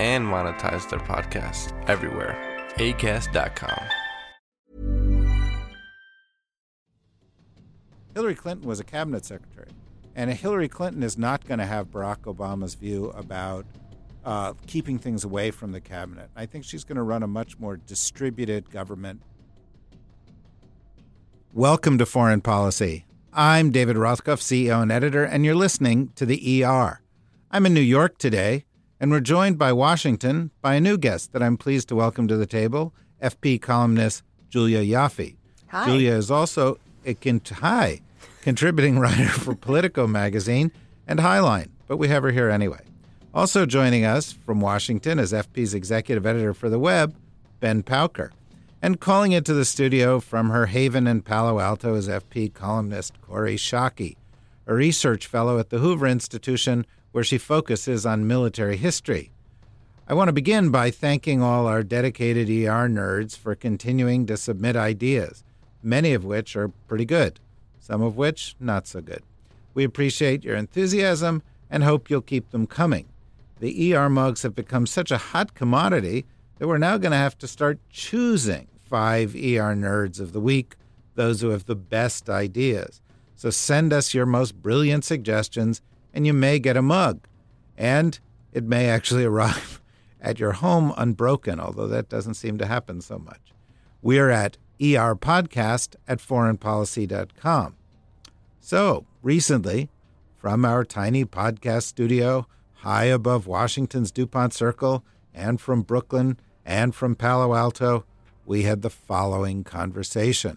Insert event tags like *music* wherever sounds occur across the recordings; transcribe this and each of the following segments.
and monetize their podcasts everywhere. ACAST.com. Hillary Clinton was a cabinet secretary. And Hillary Clinton is not going to have Barack Obama's view about uh, keeping things away from the cabinet. I think she's going to run a much more distributed government. Welcome to Foreign Policy. I'm David Rothkopf, CEO and editor, and you're listening to the ER. I'm in New York today, and we're joined by Washington by a new guest that I'm pleased to welcome to the table, FP columnist Julia Ioffe. Hi. Julia is also a con- hi, contributing *laughs* writer for Politico magazine and Highline, but we have her here anyway. Also joining us from Washington is FP's executive editor for the web, Ben Pauker. And calling into the studio from her haven in Palo Alto is FP columnist Kori Schake, a research fellow at the Hoover Institution where she focuses on military history. I want to begin by thanking all our dedicated ER nerds for continuing to submit ideas, many of which are pretty good, some of which not so good. We appreciate your enthusiasm and hope you'll keep them coming. The ER mugs have become such a hot commodity that we're now going to have to start choosing five ER nerds of the week, those who have the best ideas. So send us your most brilliant suggestions, and you may get a mug. And it may actually *laughs* arrive at your home unbroken, although that doesn't seem to happen so much. We're at erpodcast at foreignpolicy.com. So, recently, from our tiny podcast studio high above Washington's Dupont Circle, and from Brooklyn, and from Palo Alto, we had the following conversation.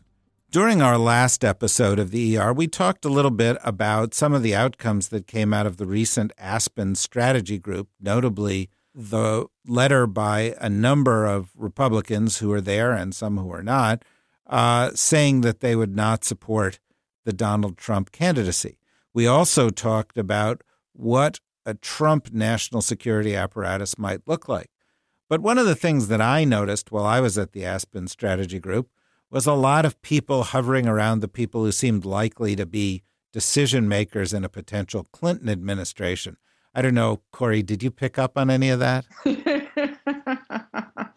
During our last episode of the ER, we talked a little bit about some of the outcomes that came out of the recent Aspen Strategy Group, notably the letter by a number of Republicans who are there and some who are not, uh, saying that they would not support the Donald Trump candidacy. We also talked about what a Trump national security apparatus might look like. But one of the things that I noticed while I was at the Aspen Strategy Group was a lot of people hovering around the people who seemed likely to be decision makers in a potential Clinton administration. I don't know, Kori, did you pick up on any of that? *laughs*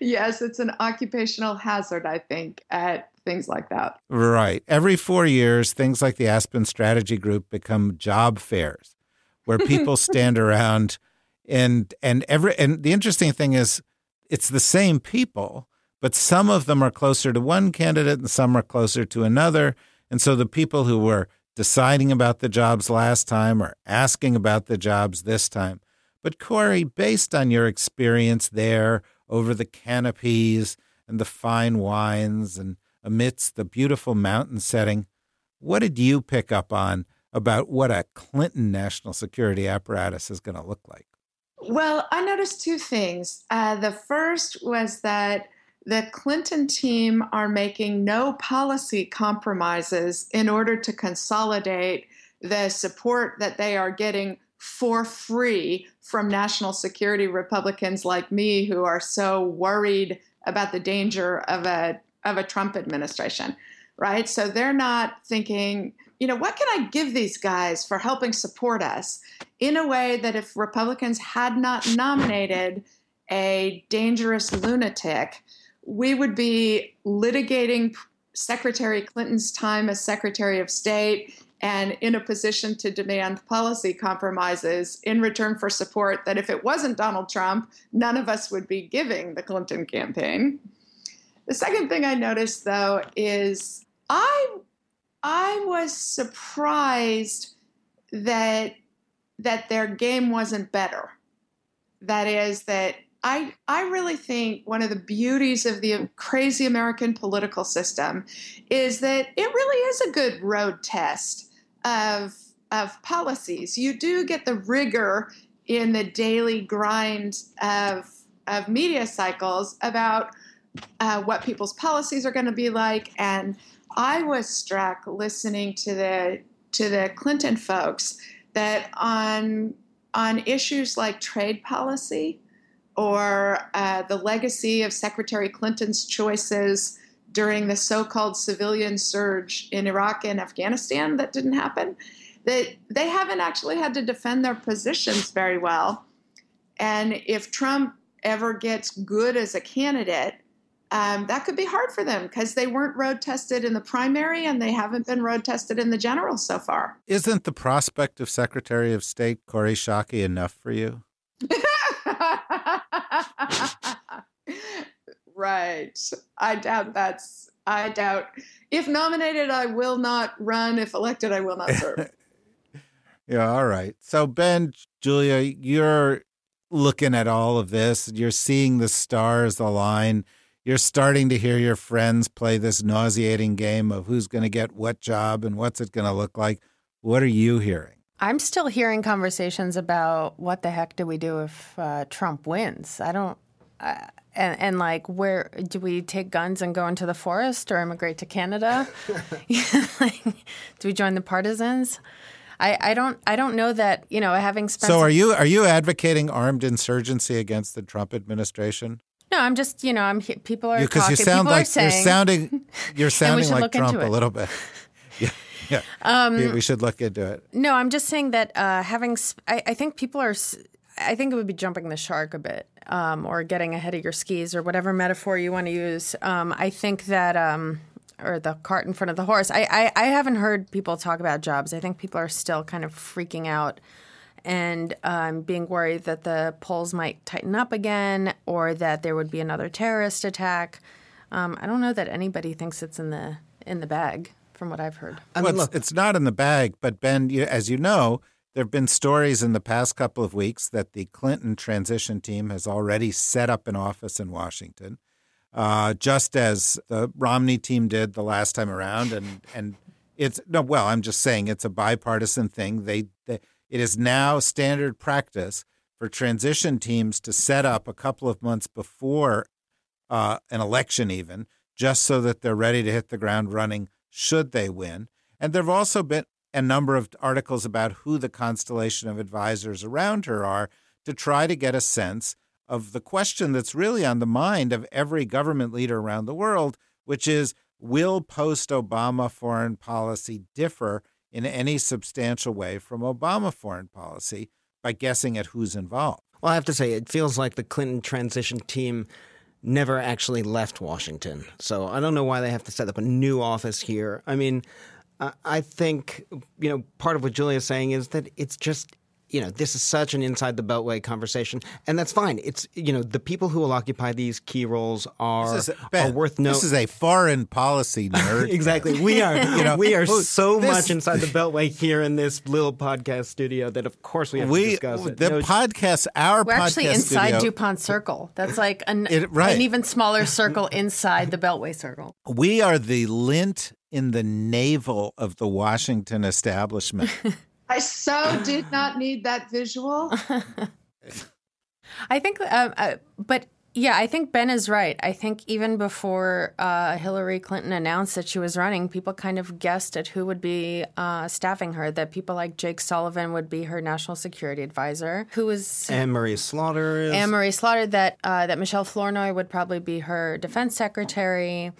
yes, it's an occupational hazard, I think, at things like that. Right. Every four years, things like the Aspen Strategy Group become job fairs where people *laughs* stand around and and every and the interesting thing is it's the same people but some of them are closer to one candidate and some are closer to another and so the people who were deciding about the jobs last time are asking about the jobs this time but Kori, based on your experience there over the canopies and the fine wines and amidst the beautiful mountain setting what did you pick up on about what a Clinton national security apparatus is going to look like? Well, I noticed two things. Uh, the first was that the Clinton team are making no policy compromises in order to consolidate the support that they are getting for free from national security Republicans like me who are so worried about the danger of a of a Trump administration, right? So they're not thinking, you know, what can I give these guys for helping support us in a way that if Republicans had not nominated a dangerous lunatic, we would be litigating Secretary Clinton's time as Secretary of State and in a position to demand policy compromises in return for support that if it wasn't Donald Trump, none of us would be giving the Clinton campaign. The second thing I noticed though is I I was surprised that that their game wasn't better. That is that I, I really think one of the beauties of the crazy American political system is that it really is a good road test of, of policies. You do get the rigor in the daily grind of, of media cycles about uh, what people's policies are going to be like. And I was struck listening to the to the Clinton folks that on on issues like trade policy, or uh, the legacy of Secretary Clinton's choices during the so called civilian surge in Iraq and Afghanistan that didn't happen, that they haven't actually had to defend their positions very well. And if Trump ever gets good as a candidate, um, that could be hard for them because they weren't road tested in the primary and they haven't been road tested in the general so far. Isn't the prospect of Secretary of State Kori Schake enough for you? *laughs* *laughs* right. I doubt that's. I doubt. If nominated, I will not run. If elected, I will not serve. *laughs* yeah. All right. So, Ben, Julia, you're looking at all of this. You're seeing the stars align. You're starting to hear your friends play this nauseating game of who's going to get what job and what's it going to look like. What are you hearing? I'm still hearing conversations about what the heck do we do if uh, Trump wins? I don't. Uh, and, and, like, where do we take guns and go into the forest or immigrate to Canada? *laughs* *laughs* like, do we join the partisans? I, I don't I don't know that you know having spent. So are you are you advocating armed insurgency against the Trump administration? No, I'm just you know I'm people are because you sound like saying, you're sounding you're *laughs* sounding like Trump a little bit. Yeah. Um, we should look into it. No, I'm just saying that uh, having, sp- I, I, think people are, I think it would be jumping the shark a bit um, or getting ahead of your skis or whatever metaphor you want to use. Um, I think that, um, or the cart in front of the horse, I, I, I, haven't heard people talk about jobs. I think people are still kind of freaking out and um, being worried that the polls might tighten up again or that there would be another terrorist attack. Um, I don't know that anybody thinks it's in the in the bag from what I've heard. I mean, well, it's, it's, not in the bag, but Ben, you, as you know, there have been stories in the past couple of weeks that the Clinton transition team has already set up an office in Washington, uh, just as the Romney team did the last time around. And and it's no, well, I'm just saying it's a bipartisan thing. They, they it is now standard practice for transition teams to set up a couple of months before uh, an election, even just so that they're ready to hit the ground running should they win. And there have also been a number of articles about who the constellation of advisors around her are to try to get a sense of the question that's really on the mind of every government leader around the world, which is will post Obama foreign policy differ in any substantial way from Obama foreign policy by guessing at who's involved? Well, I have to say, it feels like the Clinton transition team never actually left Washington. So I don't know why they have to set up a new office here. I mean, I think, you know, part of what Julia's saying is that it's just you know, this is such an inside the beltway conversation, and that's fine. It's you know, the people who will occupy these key roles are, ben, are worth noting. This is a foreign policy *laughs* nerd. exactly. We *laughs* are you know, we are so this, much inside the beltway here in this little podcast studio that of course we have we, to discuss it. The no, podcast, our we're podcast actually inside studio, Dupont Circle. That's like an, it, right. an even smaller circle inside the beltway circle. We are the lint in the navel of the Washington establishment. *laughs* I so did *laughs* not need that visual. *laughs* I think, uh, uh, but yeah, I think Ben is right. I think even before uh, Hillary Clinton announced that she was running, people kind of guessed at who would be uh, staffing her. That people like Jake Sullivan would be her national security advisor, who was Anne Marie Slaughter. Is... Anne Marie Slaughter. That uh, that Michelle Flournoy would probably be her defense secretary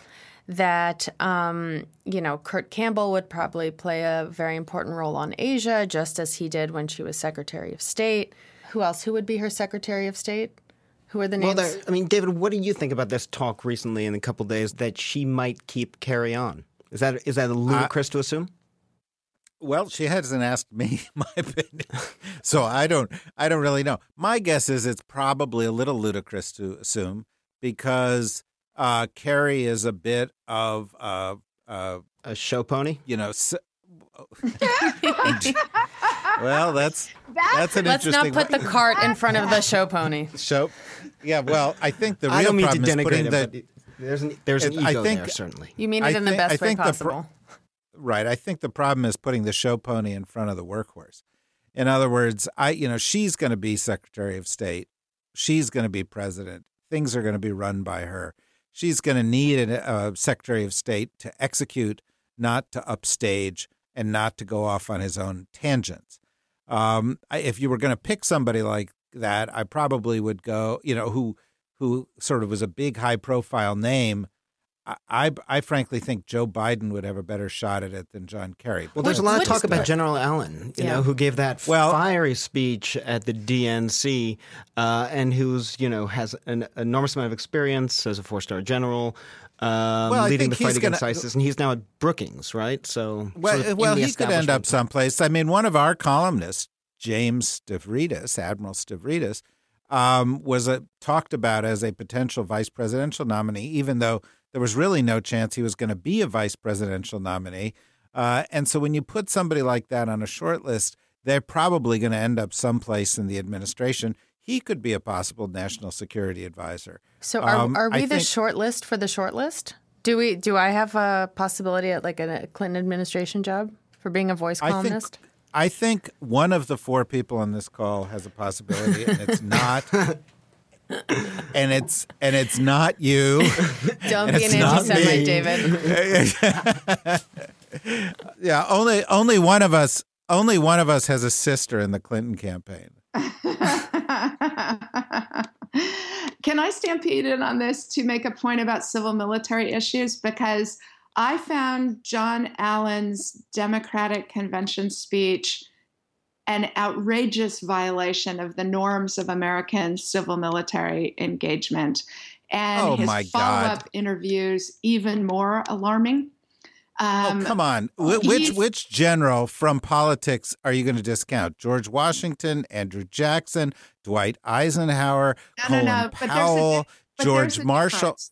that um, you know Kurt Campbell would probably play a very important role on Asia, just as he did when she was Secretary of State. Who else? Who would be her Secretary of State? Who are the names? Well, I mean, David, what do you think about this talk recently in a couple days that she might keep Kerry on? Is that is that ludicrous uh, to assume? Well, she hasn't asked me *laughs* my opinion, so I don't. I don't really know. My guess is it's probably a little ludicrous to assume because uh, Kerry is a bit of uh, uh, a show pony. You know. So, *laughs* well, that's that's an Let's interesting. Let's not put the cart in front of the show pony. Show, yeah. Well, I think the real I don't mean problem to is putting it, the. There's an there's an ego I think, there certainly. You mean it in the best way possible. right. I think the problem is putting the show pony in front of the workhorse. In other words, I you know she's going to be Secretary of State. She's going to be president. Things are going to be run by her. She's going to need a, a Secretary of State to execute, not to upstage and not to go off on his own tangents. Um, I, if you were going to pick somebody like that, I probably would go, you know, who who sort of was a big high profile name. I, I, I frankly think Joe Biden would have a better shot at it than John Kerry. Well, there's a lot of talk about General Allen, you yeah. know, who gave that well, fiery speech at the DNC, uh, and who's you know has an enormous amount of experience as a four star general, um, well, leading the fight against gonna, ISIS, and he's now at Brookings, right? So, well, sort of well he could end up someplace. I mean, one of our columnists, James Stavridis, Admiral Stavridis, um, was a, talked about as a potential vice presidential nominee, even though there was really no chance he was going to be a vice presidential nominee. Uh, and so, when you put somebody like that on a short list, they're probably going to end up someplace in the administration he could be a possible national security advisor. So are, um, are we I the think, short list for the short list? Do we do I have a possibility at like a Clinton administration job for being a voice columnist? I think, I think one of the four people on this call has a possibility, and it's not. *laughs* and it's and it's not you. *laughs* Don't be an anti-Semite, David. *laughs* yeah, only only one of us only one of us has a sister in the Clinton campaign. *laughs* Can I stampede in on this to make a point about civil military issues? Because I found John Allen's Democratic Convention speech an outrageous violation of the norms of American civil military engagement. And oh his follow up interviews even more alarming. Oh, um, oh come on! Wh- which which general from politics are you going to discount? George Washington, Andrew Jackson, Dwight Eisenhower, no, Colin no, no. Powell, di- George Marshall. Difference.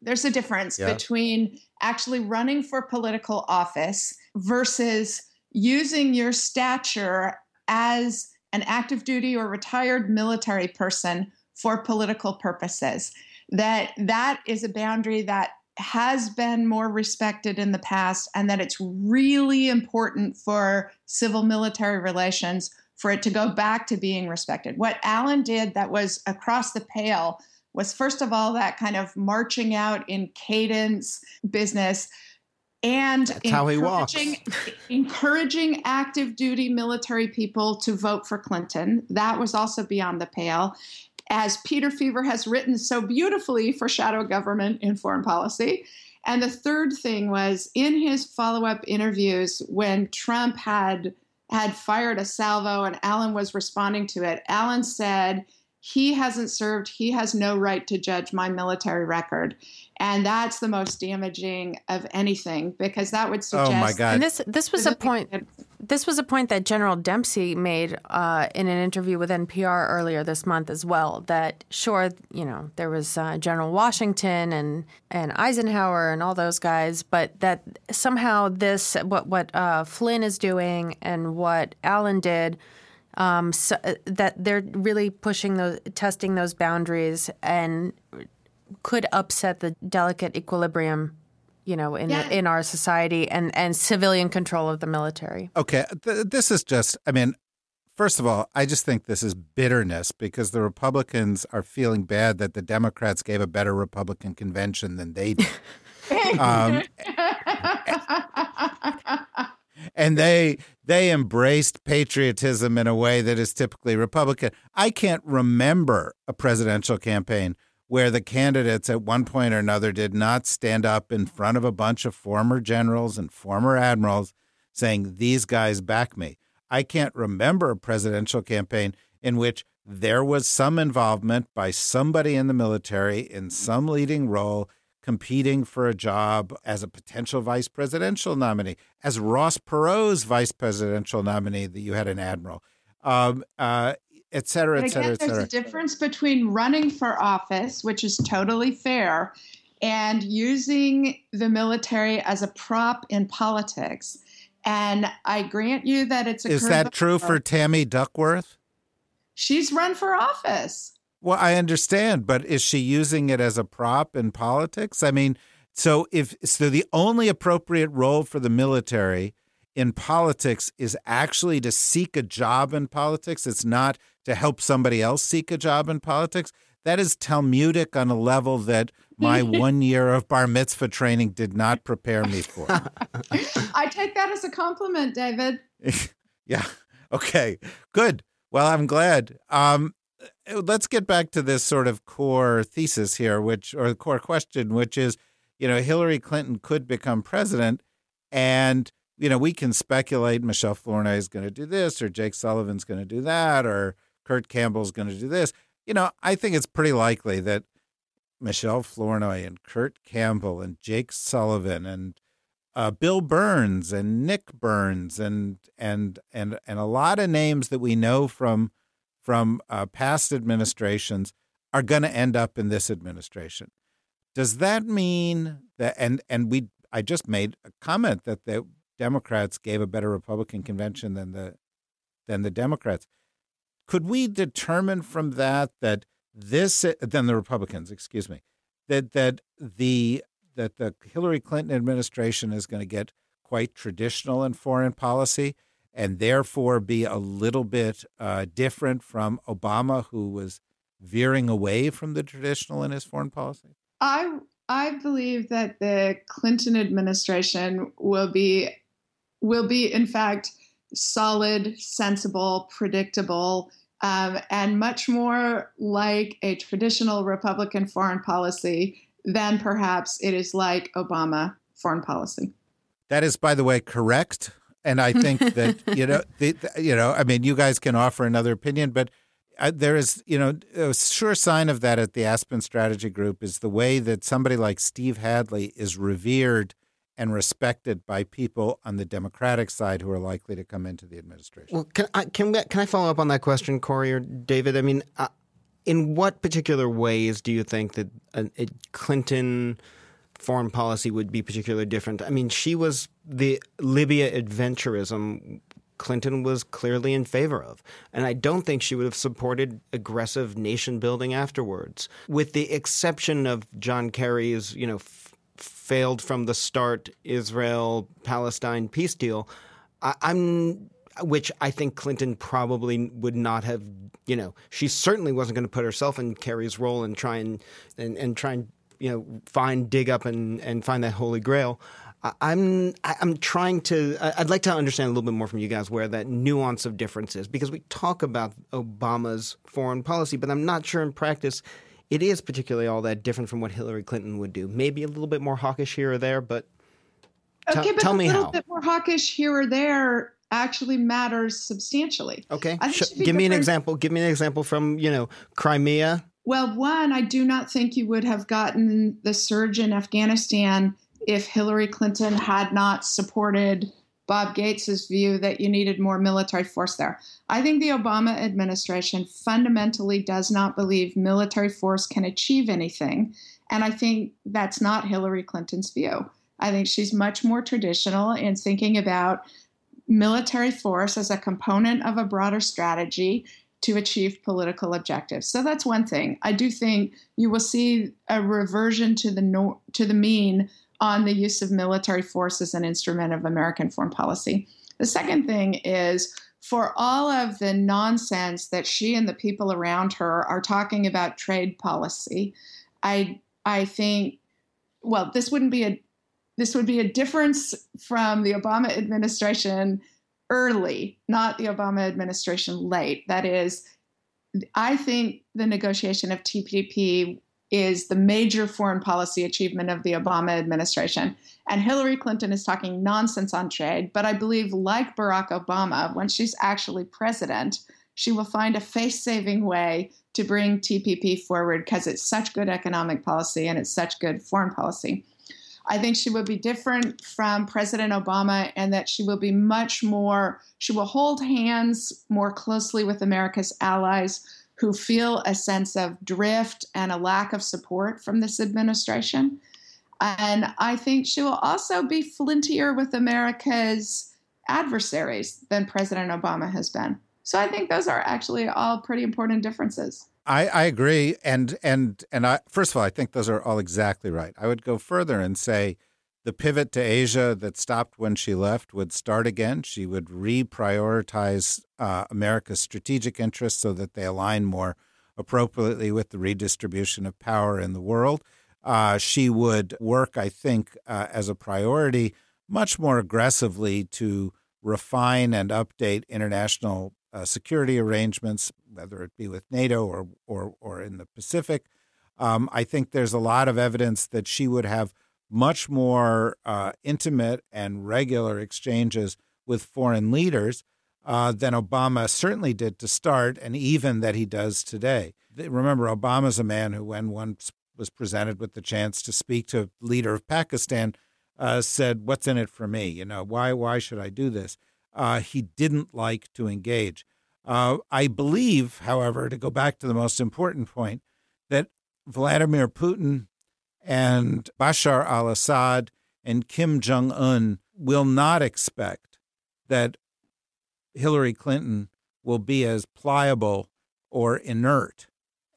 There's a difference yeah. between actually running for political office versus using your stature as an active duty or retired military person for political purposes. That that is a boundary that has been more respected in the past and that it's really important for civil military relations for it to go back to being respected. What Allen did that was across the pale was, first of all, that kind of marching out in cadence business and That's encouraging, encouraging active duty military people to vote for Clinton. That was also beyond the pale as Peter Feaver has written so beautifully for shadow government in foreign policy. And the third thing was in his follow-up interviews when Trump had had fired a salvo and Allen was responding to it, Allen said, he hasn't served, he has no right to judge my military record. And that's the most damaging of anything because that would suggest. Oh my God! And this this was a point. This was a point that General Dempsey made uh, in an interview with NPR earlier this month as well. That sure, you know, there was uh, General Washington and and Eisenhower and all those guys, but that somehow this what what uh, Flynn is doing and what Allen did. Um, so, uh, that they're really pushing those, testing those boundaries, and could upset the delicate equilibrium you know in yeah. in our society and and civilian control of the military. Okay th- this is just i mean first of all i just think this is bitterness because the republicans are feeling bad that the democrats gave a better republican convention than they did. *laughs* Um, and they they embraced patriotism in a way that is typically republican. I can't remember a presidential campaign where the candidates at one point or another did not stand up in front of a bunch of former generals and former admirals saying, These guys back me. I can't remember a presidential campaign in which there was some involvement by somebody in the military in some leading role competing for a job as a potential vice presidential nominee, as Ross Perot's vice presidential nominee, that you had an admiral, um, uh, et cetera, et cetera, et cetera. There's a difference between running for office, which is totally fair, and using the military as a prop in politics. And I grant you that it's a. Is that true for Tammy Duckworth? She's run for office. Well, I understand, but is she using it as a prop in politics? I mean, so if so, the only appropriate role for the military in politics is actually to seek a job in politics. It's not to help somebody else seek a job in politics. That is Talmudic on a level that my *laughs* one year of bar mitzvah training did not prepare me for. *laughs* I take that as a compliment, David. *laughs* yeah. Okay. Good. Well, I'm glad. Um, let's get back to this sort of core thesis here, which or the core question, which is, you know, Hillary Clinton could become president, and you know, we can speculate Michelle Flournoy is going to do this, or Jake Sullivan's going to do that, or Kurt Campbell's going to do this. You know, I think it's pretty likely that Michelle Flournoy and Kurt Campbell and Jake Sullivan and uh, Bill Burns and Nick Burns and and and and a lot of names that we know from from uh, past administrations are going to end up in this administration. Does that mean that and and we I just made a comment that the Democrats gave a better Republican convention than the than the Democrats. Could we determine from that that this than the Republicans, excuse me, that that the that the Hillary Clinton administration is going to get quite traditional in foreign policy and therefore be a little bit uh, different from Obama, who was veering away from the traditional in his foreign policy? I I believe that the Clinton administration will be will be in fact solid, sensible, predictable, um, and much more like a traditional Republican foreign policy than perhaps it is like Obama foreign policy. That is, by the way, correct. And I think *laughs* that you know, the, the, you know, I mean, you guys can offer another opinion, but uh, there is, you know, a sure sign of that at the Aspen Strategy Group is the way that somebody like Steve Hadley is revered and respected by people on the Democratic side who are likely to come into the administration. Well, can I can, can I follow up on that question, Kori or David? I mean, uh, in what particular ways do you think that a, a Clinton foreign policy would be particularly different. I mean, she was the Libya adventurism Clinton was clearly in favor of. And I don't think she would have supported aggressive nation building afterwards. With the exception of John Kerry's, you know, failed from the start Israel Palestine peace deal, I- I'm which I think Clinton probably would not have, you know, she certainly wasn't going to put herself in Kerry's role and try and, and, and try and you know find dig up and and find that holy grail. I'm I'm trying to. I'd like to understand a little bit more from you guys where that nuance of difference is because we talk about Obama's foreign policy, but I'm not sure in practice it is particularly all that different from what Hillary Clinton would do. Maybe a little bit more hawkish here or there, but t- okay, but tell a little bit more hawkish here or there actually matters substantially. Okay, Sh- give me an example. Give me an example from you know Crimea. Well, one, I do not think you would have gotten the surge in Afghanistan if Hillary Clinton had not supported Bob Gates's view that you needed more military force there. I think the Obama administration fundamentally does not believe military force can achieve anything. And I think that's not Hillary Clinton's view. I think she's much more traditional in thinking about military force as a component of a broader strategy to achieve political objectives. So that's one thing. I do think you will see a reversion to the to the mean on the use of military force as an instrument of American foreign policy. The second thing is for all of the nonsense that she and the people around her are talking about trade policy, I I think well, this wouldn't be a this would be a difference from the Obama administration early, not the Obama administration late. That is, I think the negotiation of TPP is the major foreign policy achievement of the Obama administration. And Hillary Clinton is talking nonsense on trade. But I believe, like Barack Obama, when she's actually president, she will find a face saving way to bring TPP forward because it's such good economic policy and it's such good foreign policy. I think she will be different from President Obama and that she will be much more, she will hold hands more closely with America's allies who feel a sense of drift and a lack of support from this administration. And I think she will also be flintier with America's adversaries than President Obama has been. So I think those are actually all pretty important differences. I, I agree, and and and I first of all, I think those are all exactly right. I would go further and say the pivot to Asia that stopped when she left would start again. She would reprioritize uh, America's strategic interests so that they align more appropriately with the redistribution of power in the world. Uh, she would work, I think, uh, as a priority much more aggressively to refine and update international uh, security arrangements, whether it be with NATO or or, or in the Pacific. Um, I think there's a lot of evidence that she would have much more uh, intimate and regular exchanges with foreign leaders uh, than Obama certainly did to start, and even that he does today. Remember, Obama's a man who, when once was presented with the chance to speak to leader of Pakistan, uh, said, "What's in it for me? You know, why why should I do this?" uh, he didn't like to engage. Uh, I believe, however, to go back to the most important point, that Vladimir Putin and Bashar al Assad and Kim Jong un will not expect that Hillary Clinton will be as pliable or inert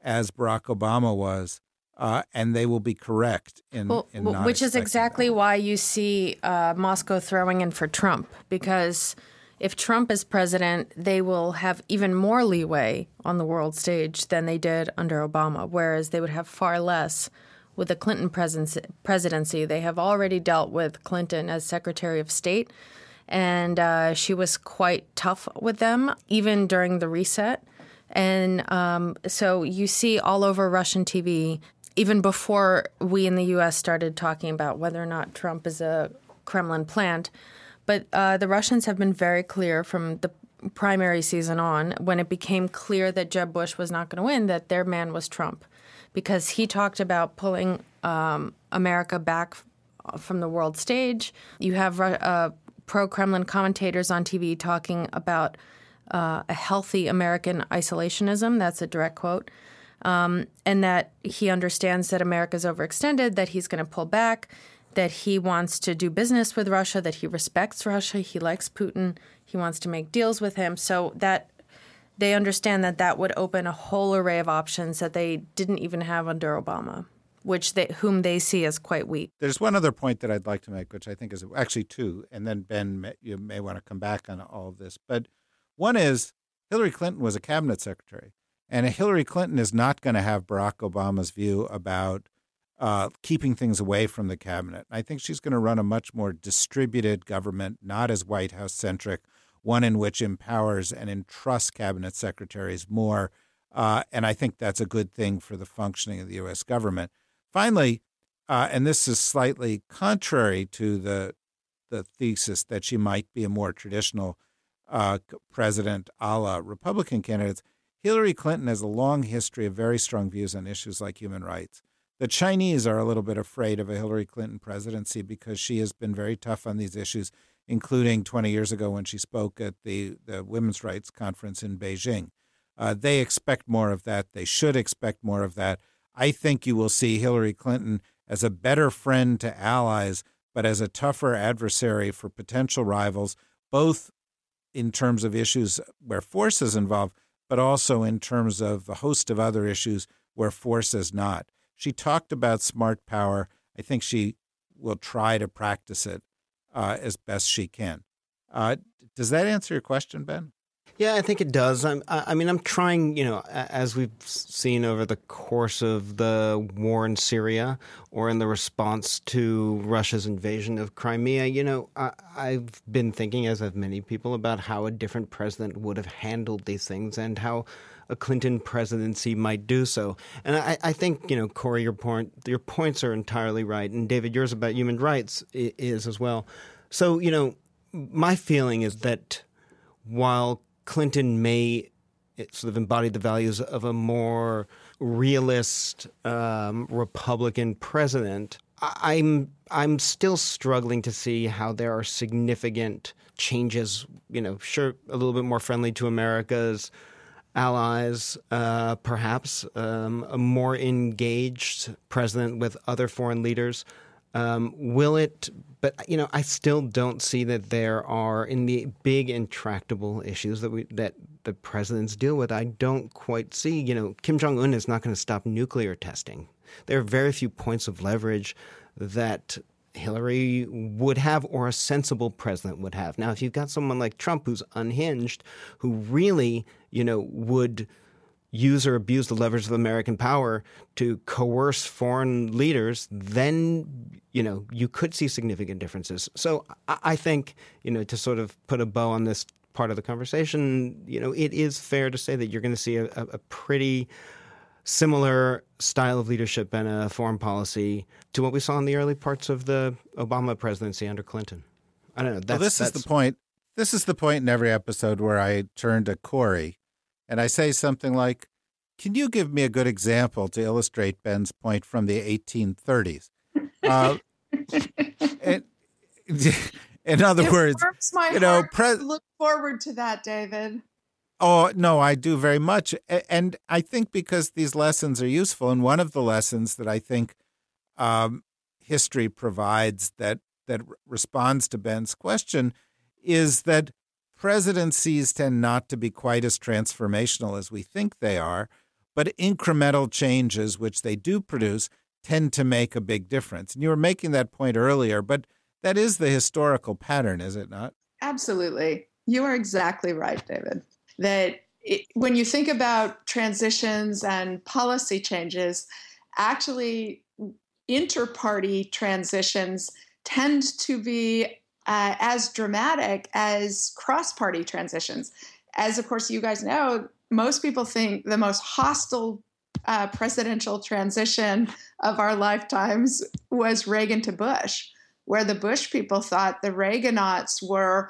as Barack Obama was uh, and they will be correct in, well, in which is exactly that. why you see uh, Moscow throwing in for Trump because if Trump is president, they will have even more leeway on the world stage than they did under Obama, whereas they would have far less with the Clinton presidency. They have already dealt with Clinton as Secretary of State, and uh, she was quite tough with them, even during the reset. And um, so you see all over Russian TV even before we in the U.S. started talking about whether or not Trump is a Kremlin plant. But uh, the Russians have been very clear from the primary season on, when it became clear that Jeb Bush was not going to win, that their man was Trump, because he talked about pulling um, America back from the world stage. You have uh, pro Kremlin commentators on TV talking about uh, a healthy American isolationism. That's a direct quote um, and that he understands that America's overextended, that he's going to pull back, that he wants to do business with Russia, that he respects Russia, he likes Putin, he wants to make deals with him. So that they understand that that would open a whole array of options that they didn't even have under Obama, which they whom they see as quite weak. There's one other point that I'd like to make, which I think is actually two, and then Ben, you may want to come back on all of this. But one is Hillary Clinton was a cabinet secretary. And Hillary Clinton is not going to have Barack Obama's view about uh, keeping things away from the cabinet. I think she's going to run a much more distributed government, not as White House centric, one in which empowers and entrusts cabinet secretaries more. Uh, and I think that's a good thing for the functioning of the U.S. government. Finally, uh, and this is slightly contrary to the the thesis that she might be a more traditional uh, president a la Republican candidates. Hillary Clinton has a long history of very strong views on issues like human rights. The Chinese are a little bit afraid of a Hillary Clinton presidency because she has been very tough on these issues, including 20 years ago when she spoke at the, the Women's Rights Conference in Beijing. Uh, they expect more of that. They should expect more of that. I think you will see Hillary Clinton as a better friend to allies, but as a tougher adversary for potential rivals, both in terms of issues where force is involved, but also in terms of a host of other issues where force is not. She talked about smart power. I think she will try to practice it uh, as best she can. Uh, does that answer your question, Ben? Yeah, I think it does. I'm, I mean, I'm trying, you know, as we've seen over the course of the war in Syria or in the response to Russia's invasion of Crimea, you know, I, I've been thinking, as have many people, about how a different president would have handled these things and how a Clinton presidency might do so. And I, I think you know, Kori, your point, your points are entirely right, and David, yours about human rights is as well. So you know, my feeling is that while Clinton may sort of embody the values of a more realist um, Republican president, I'm I'm still struggling to see how there are significant changes. You know, sure, a little bit more friendly to America's allies, uh, perhaps um, a more engaged president with other foreign leaders. Um, will it? But you know, I still don't see that there are in the big intractable issues that we that the presidents deal with. I don't quite see. You know, Kim Jong Un is not going to stop nuclear testing. There are very few points of leverage that Hillary would have or a sensible president would have. Now, if you've got someone like Trump who's unhinged, who really, you know, would use or abuse the levers of American power to coerce foreign leaders, then you know you could see significant differences. So I think you know to sort of put a bow on this part of the conversation, you know, it is fair to say that you're going to see a, a pretty similar style of leadership and a foreign policy to what we saw in the early parts of the Obama presidency under Clinton. I don't know. That's, well, this that's... is the point. This is the point in every episode where I turn to Kori and I say something like, Can you give me a good example to illustrate Ben's point from the 1830s? *laughs* Uh, and, *laughs* in other it words, you know, pre- look forward to that, David. Oh, no, I do very much. And I think because these lessons are useful, and one of the lessons that I think um, history provides that, that responds to Ben's question is that presidencies tend not to be quite as transformational as we think they are, but incremental changes, which they do produce, tend to make a big difference. And you were making that point earlier, but that is the historical pattern, is it not? Absolutely. You are exactly right, David that it, when you think about transitions and policy changes, actually inter-party transitions tend to be uh, as dramatic as cross-party transitions. As of course you guys know, most people think the most hostile uh, presidential transition of our lifetimes was Reagan to Bush, where the Bush people thought the Reaganauts were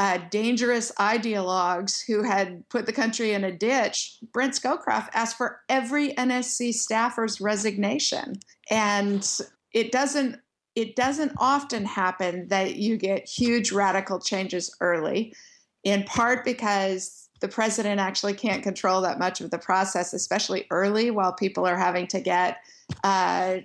uh, dangerous ideologues who had put the country in a ditch, Brent Scowcroft asked for every NSC staffer's resignation. And it doesn't it doesn't often happen that you get huge radical changes early, in part because the president actually can't control that much of the process, especially early, while people are having to get uh,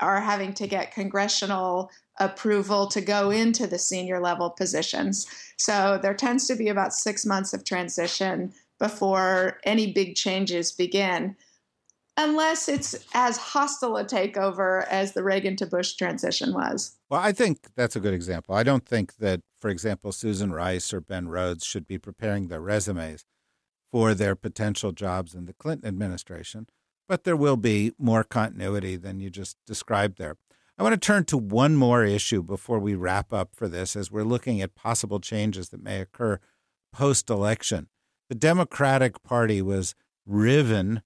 are having to get congressional approval to go into the senior level positions. So there tends to be about six months of transition before any big changes begin, unless it's as hostile a takeover as the Reagan to Bush transition was. Well, I think that's a good example. I don't think that, for example, Susan Rice or Ben Rhodes should be preparing their resumes for their potential jobs in the Clinton administration, but there will be more continuity than you just described there. I want to turn to one more issue before we wrap up for this as we're looking at possible changes that may occur post election. The Democratic Party was riven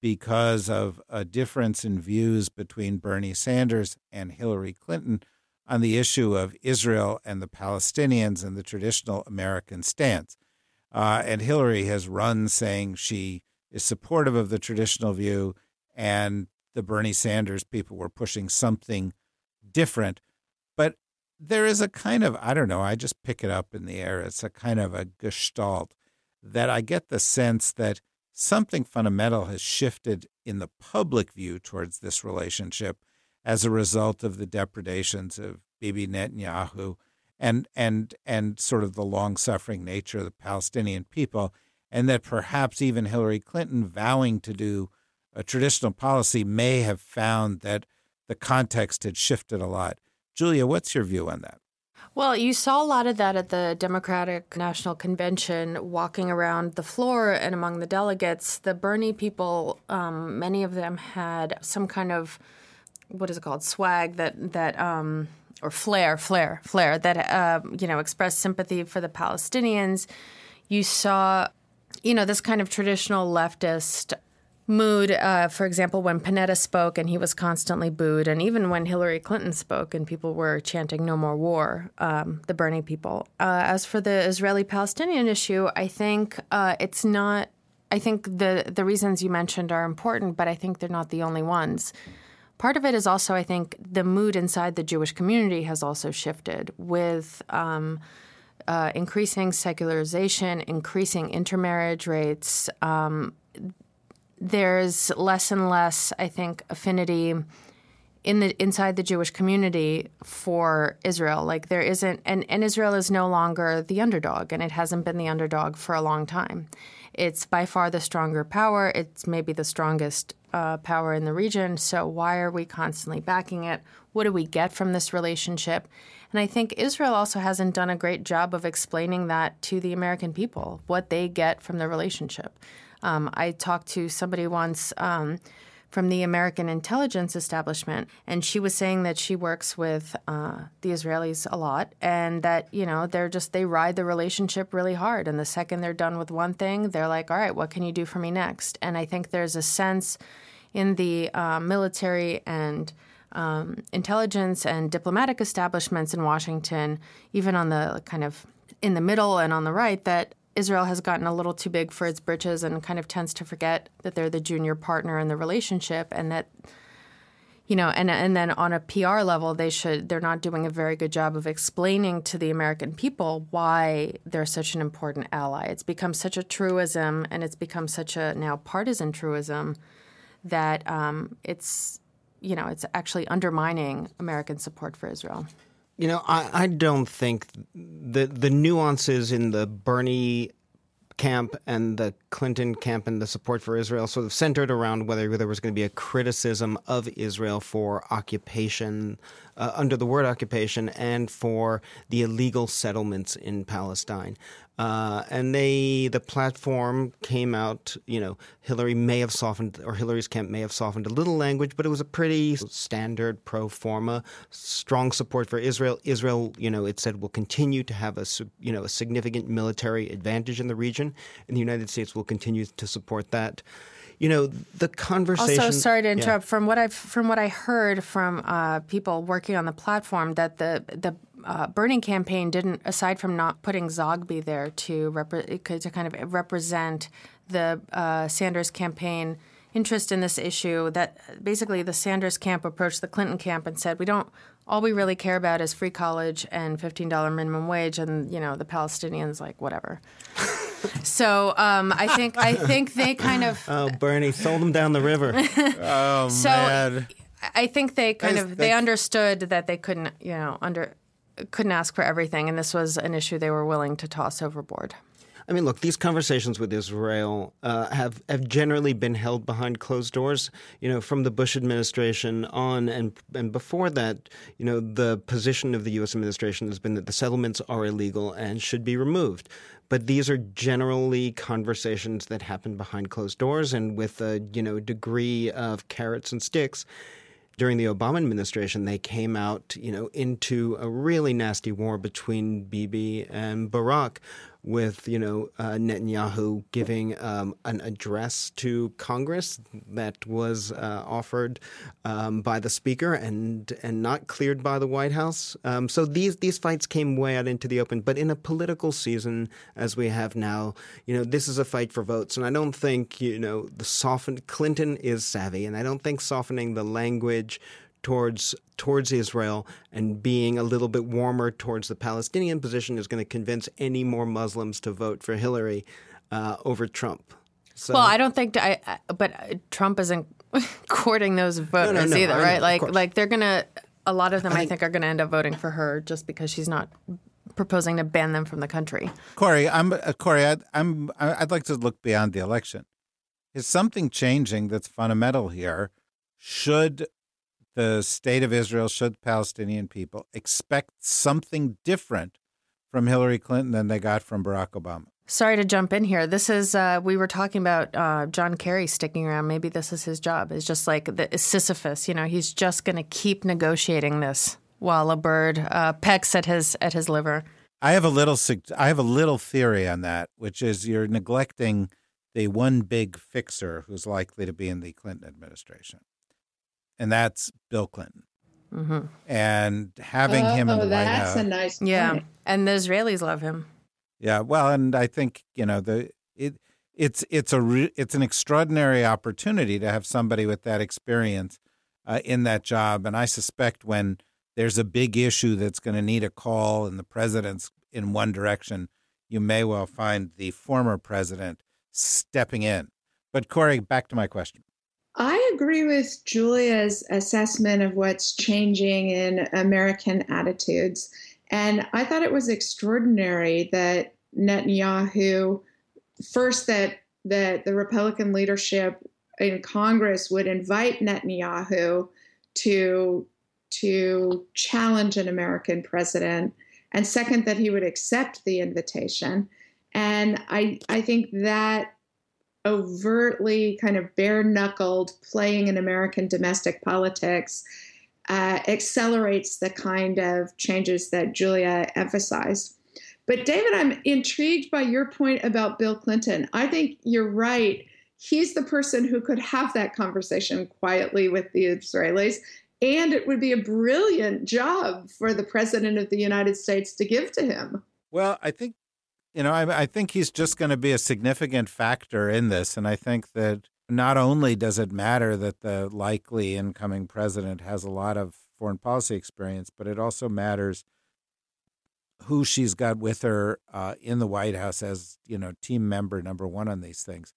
because of a difference in views between Bernie Sanders and Hillary Clinton on the issue of Israel and the Palestinians and the traditional American stance. Uh, and Hillary has run saying she is supportive of the traditional view and the Bernie Sanders people were pushing something different. But there is a kind of, I don't know, I just pick it up in the air. It's a kind of a gestalt that I get the sense that something fundamental has shifted in the public view towards this relationship as a result of the depredations of Bibi Netanyahu and and and sort of the long suffering nature of the Palestinian people, and that perhaps even Hillary Clinton vowing to do a traditional policy may have found that the context had shifted a lot. Julia, what's your view on that? Well, you saw a lot of that at the Democratic National Convention, walking around the floor and among the delegates. The Bernie people, um, many of them had some kind of what is it called swag that that um, or flair, flair, flair that uh, you know expressed sympathy for the Palestinians. You saw you know, this kind of traditional leftist mood. Uh, for example, when Panetta spoke and he was constantly booed, and even when Hillary Clinton spoke and people were chanting "No more war," um, the Bernie people. Uh, as for the Israeli-Palestinian issue, I think uh, it's not. I think the the reasons you mentioned are important, but I think they're not the only ones. Part of it is also, I think, the mood inside the Jewish community has also shifted with. Um, uh, increasing secularization, increasing intermarriage rates, um, there's less and less, I think, affinity in the inside the Jewish community for Israel. Like there isn't, and, and Israel is no longer the underdog, and it hasn't been the underdog for a long time. It's by far the stronger power. It's maybe the strongest uh, power in the region. So why are we constantly backing it? What do we get from this relationship? And I think Israel also hasn't done a great job of explaining that to the American people, what they get from the relationship. Um, I talked to somebody once um, from the American intelligence establishment, and she was saying that she works with uh, the Israelis a lot, and that you know they're just they ride the relationship really hard, and the second they're done with one thing, they're like, all right, what can you do for me next? And I think there's a sense in the uh, military and um, intelligence and diplomatic establishments in Washington, even on the kind of in the middle and on the right, that Israel has gotten a little too big for its britches and kind of tends to forget that they're the junior partner in the relationship and that you know and and then on a PR level they should they're not doing a very good job of explaining to the American people why they're such an important ally. It's become such a truism and it's become such a now partisan truism that um, it's you know it's actually undermining American support for Israel. You know, I, I don't think the the nuances in the Bernie camp and the Clinton camp and the support for Israel sort of centered around whether there was going to be a criticism of Israel for occupation uh, under the word occupation and for the illegal settlements in Palestine. Uh, and they, the platform came out, you know, Hillary may have softened, or Hillary's camp may have softened a little language, but it was a pretty standard pro forma, strong support for Israel. Israel, you know, it said will continue to have a, you know, a significant military advantage in the region, and the United States will continue to support that you know the conversation. Also, sorry to interrupt. Yeah. From what I've from what I heard from uh, people working on the platform, that the the uh, Bernie campaign didn't, aside from not putting Zogby there to repre- to kind of represent the uh, Sanders campaign interest in this issue, that basically the Sanders camp approached the Clinton camp and said, "We don't. All we really care about is free college and fifteen dollar minimum wage." And you know, the Palestinians like whatever. So um, I think I think they kind of *laughs* oh Bernie sold them down the river. *laughs* oh so man. I think they kind of they understood that they couldn't you know under couldn't ask for everything, and this was an issue they were willing to toss overboard. I mean, look, these conversations with Israel uh, have have generally been held behind closed doors. You know, from the Bush administration on, and and before that, you know, the position of the U.S. administration has been that the settlements are illegal and should be removed. But these are generally conversations that happen behind closed doors and with a you know degree of carrots and sticks during the Obama administration, they came out, you know, into a really nasty war between Bibi and Barack, with you know uh, Netanyahu giving um, an address to Congress that was uh, offered um, by the Speaker and and not cleared by the White House. Um, so these these fights came way out into the open. But in a political season as we have now, you know this is a fight for votes, and I don't think you know the softened Clinton is savvy, and I don't think softening the language towards towards Israel and being a little bit warmer towards the Palestinian position is going to convince any more Muslims to vote for Hillary uh, over Trump. So, well, I don't think, I, but Trump isn't *laughs* courting those voters no, no, no, either, right? Know, like, like they're gonna. A lot of them, I, I think, think, are going to end up voting for her just because she's not proposing to ban them from the country. Kori, I'm uh, Kori. I, I'm. I'd like to look beyond the election. Is something changing that's fundamental here? Should the state of Israel, should the Palestinian people expect something different from Hillary Clinton than they got from Barack Obama? Sorry to jump in here. This is uh, we were talking about uh, John Kerry sticking around. Maybe this is his job. It's just like the Sisyphus. You know, he's just going to keep negotiating this while a bird uh, pecks at his at his liver. I have a little I have a little theory on that, which is you're neglecting the one big fixer who's likely to be in the Clinton administration, and that's Bill Clinton. Mm-hmm. And having him in the oh, White that's House, a nice Yeah, point. and the Israelis love him. yeah. Well, and I think you know the it it's it's a re- it's an extraordinary opportunity to have somebody with that experience uh, in that job, and I suspect when there's a big issue that's going to need a call and the president's in one direction, you may well find the former president stepping in. But Kori, back to my question. I agree with Julia's assessment of what's changing in American attitudes. And I thought it was extraordinary that Netanyahu, first, that, that the Republican leadership in Congress would invite Netanyahu to, to challenge an American president, and second, that he would accept the invitation. And I, I think that overtly kind of bare knuckled playing in American domestic politics uh, accelerates the kind of changes that Julia emphasized. But, David, I'm intrigued by your point about Bill Clinton. I think you're right. He's the person who could have that conversation quietly with the Israelis. And it would be a brilliant job for the president of the United States to give to him. Well, I think you know, I, I think he's just going to be a significant factor in this. And I think that not only does it matter that the likely incoming president has a lot of foreign policy experience, but it also matters who she's got with her uh, in the White House as, you know, team member number one on these things.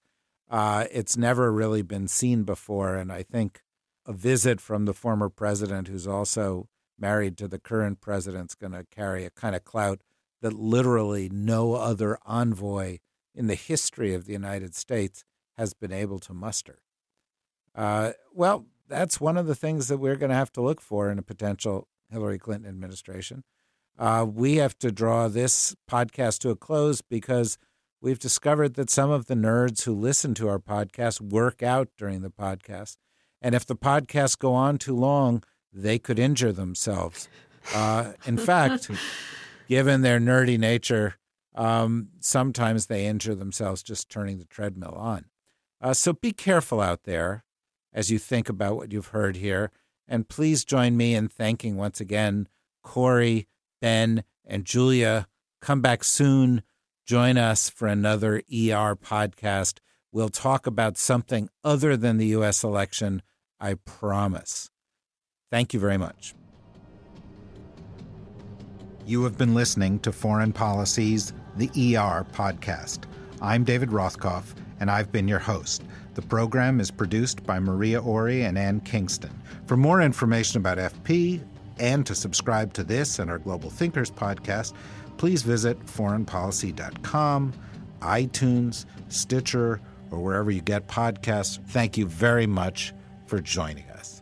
Uh, it's never really been seen before. And I think a visit from the former president, who's also married to the current president, is going to carry a kind of clout that literally no other envoy in the history of the United States has been able to muster. Uh, well, that's one of the things that we're going to have to look for in a potential Hillary Clinton administration. Uh, we have to draw this podcast to a close because we've discovered that some of the nerds who listen to our podcast work out during the podcast. And if the podcasts go on too long, they could injure themselves. Uh, in *laughs* fact, given their nerdy nature, um, sometimes they injure themselves just turning the treadmill on. Uh, so be careful out there as you think about what you've heard here. And please join me in thanking once again Kori, Ben, and Julia. Come back soon. Join us for another ER podcast. We'll talk about something other than the U.S. election, I promise. Thank you very much. You have been listening to Foreign Policy's The ER podcast. I'm David Rothkopf, and I've been your host. The program is produced by Maria Ori and Ann Kingston. For more information about FP and to subscribe to this and our Global Thinkers podcast, please visit foreignpolicy.com, iTunes, Stitcher, or wherever you get podcasts. Thank you very much for joining us.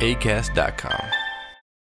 ACAST.com.